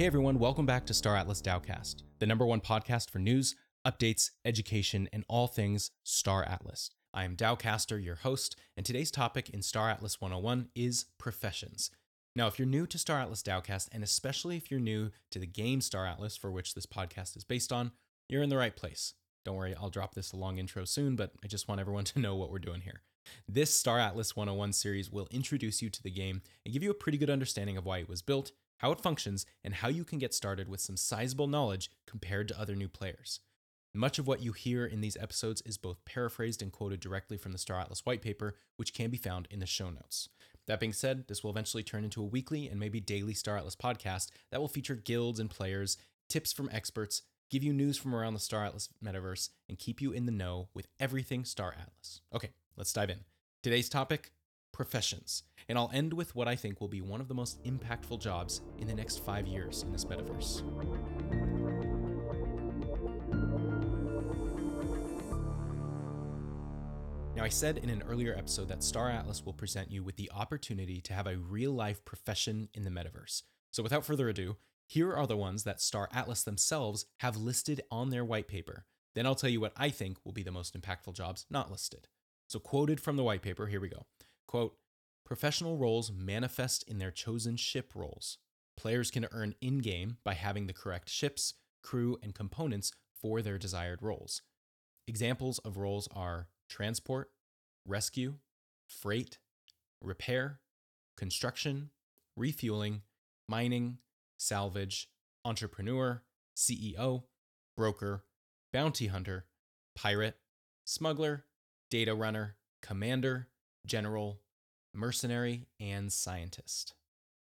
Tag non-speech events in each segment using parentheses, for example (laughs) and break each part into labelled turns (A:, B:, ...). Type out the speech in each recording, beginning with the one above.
A: Hey everyone, welcome back to Star Atlas DAOcast, the number one podcast for news, updates, education, and all things Star Atlas. I am DAOcaster, your host, and today's topic in Star Atlas 101 is professions. Now, if you're new to Star Atlas DAOcast, and especially if you're new to the game Star Atlas for which this podcast is based on, you're in the right place. Don't worry, I'll drop this a long intro soon, but I just want everyone (laughs) to know what we're doing here. This Star Atlas 101 series will introduce you to the game and give you a pretty good understanding of why it was built, how it functions, and how you can get started with some sizable knowledge compared to other new players. Much of what you hear in these episodes is both paraphrased and quoted directly from the Star Atlas white paper, which can be found in the show notes. That being said, this will eventually turn into a weekly and maybe daily Star Atlas podcast that will feature guilds and players, tips from experts, give you news from around the Star Atlas metaverse, and keep you in the know with everything Star Atlas. Okay, let's dive in. Today's topic professions. And I'll end with what I think will be one of the most impactful jobs in the next five years in this metaverse. Now, I said in an earlier episode that Star Atlas will present you with the opportunity to have a real life profession in the metaverse. So, without further ado, here are the ones that Star Atlas themselves have listed on their white paper. Then I'll tell you what I think will be the most impactful jobs not listed. So, quoted from the white paper, here we go. Quote Professional roles manifest in their chosen ship roles. Players can earn in game by having the correct ships, crew, and components for their desired roles. Examples of roles are transport, rescue, freight, repair, construction, refueling, mining, salvage, entrepreneur, CEO, broker, bounty hunter, pirate, smuggler, data runner, commander, general, mercenary, and scientist.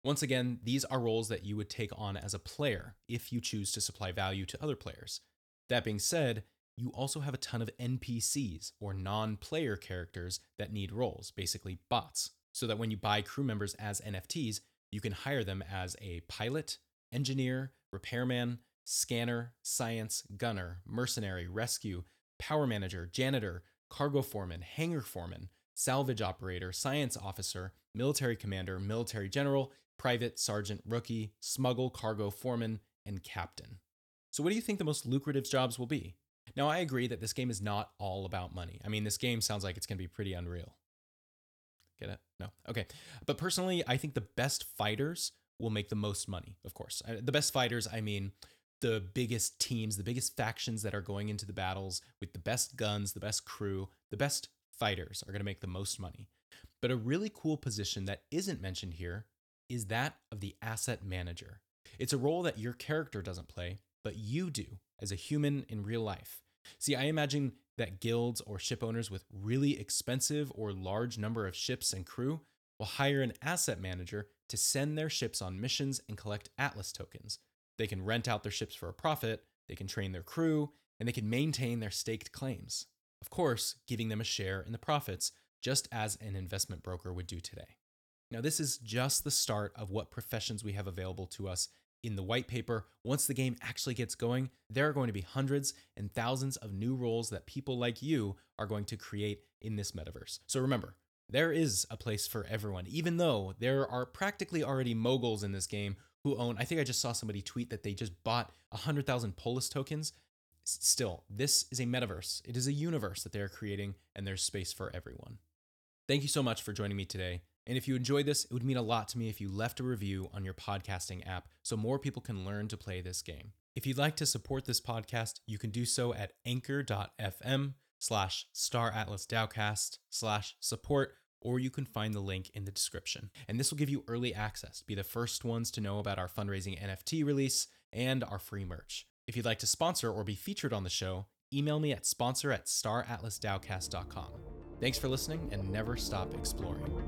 A: Once again, these are roles that you would take on as a player if you choose to supply value to other players. That being said, you also have a ton of NPCs or non player characters that need roles, basically bots, so that when you buy crew members as NFTs, you can hire them as a pilot, engineer, repairman, scanner, science, gunner, mercenary, rescue, power manager, janitor, cargo foreman, hangar foreman, salvage operator, science officer, military commander, military general, private, sergeant, rookie, smuggle, cargo foreman, and captain. So, what do you think the most lucrative jobs will be? Now, I agree that this game is not all about money. I mean, this game sounds like it's going to be pretty unreal. Get it? No. Okay. But personally, I think the best fighters will make the most money, of course. Uh, the best fighters, I mean, the biggest teams, the biggest factions that are going into the battles with the best guns, the best crew, the best fighters are going to make the most money. But a really cool position that isn't mentioned here is that of the asset manager. It's a role that your character doesn't play, but you do as a human in real life. See, I imagine that guilds or ship owners with really expensive or large number of ships and crew will hire an asset manager to send their ships on missions and collect Atlas tokens. They can rent out their ships for a profit, they can train their crew, and they can maintain their staked claims. Of course, giving them a share in the profits, just as an investment broker would do today. Now, this is just the start of what professions we have available to us in the white paper, once the game actually gets going, there are going to be hundreds and thousands of new roles that people like you are going to create in this metaverse. So remember, there is a place for everyone, even though there are practically already moguls in this game who own, I think I just saw somebody tweet that they just bought 100,000 Polis tokens. Still, this is a metaverse. It is a universe that they are creating, and there's space for everyone. Thank you so much for joining me today. And if you enjoyed this, it would mean a lot to me if you left a review on your podcasting app so more people can learn to play this game. If you'd like to support this podcast, you can do so at anchor.fm slash staratlasdaocast slash support, or you can find the link in the description. And this will give you early access, be the first ones to know about our fundraising NFT release and our free merch. If you'd like to sponsor or be featured on the show, email me at sponsor at staratlasdaocast.com. Thanks for listening and never stop exploring.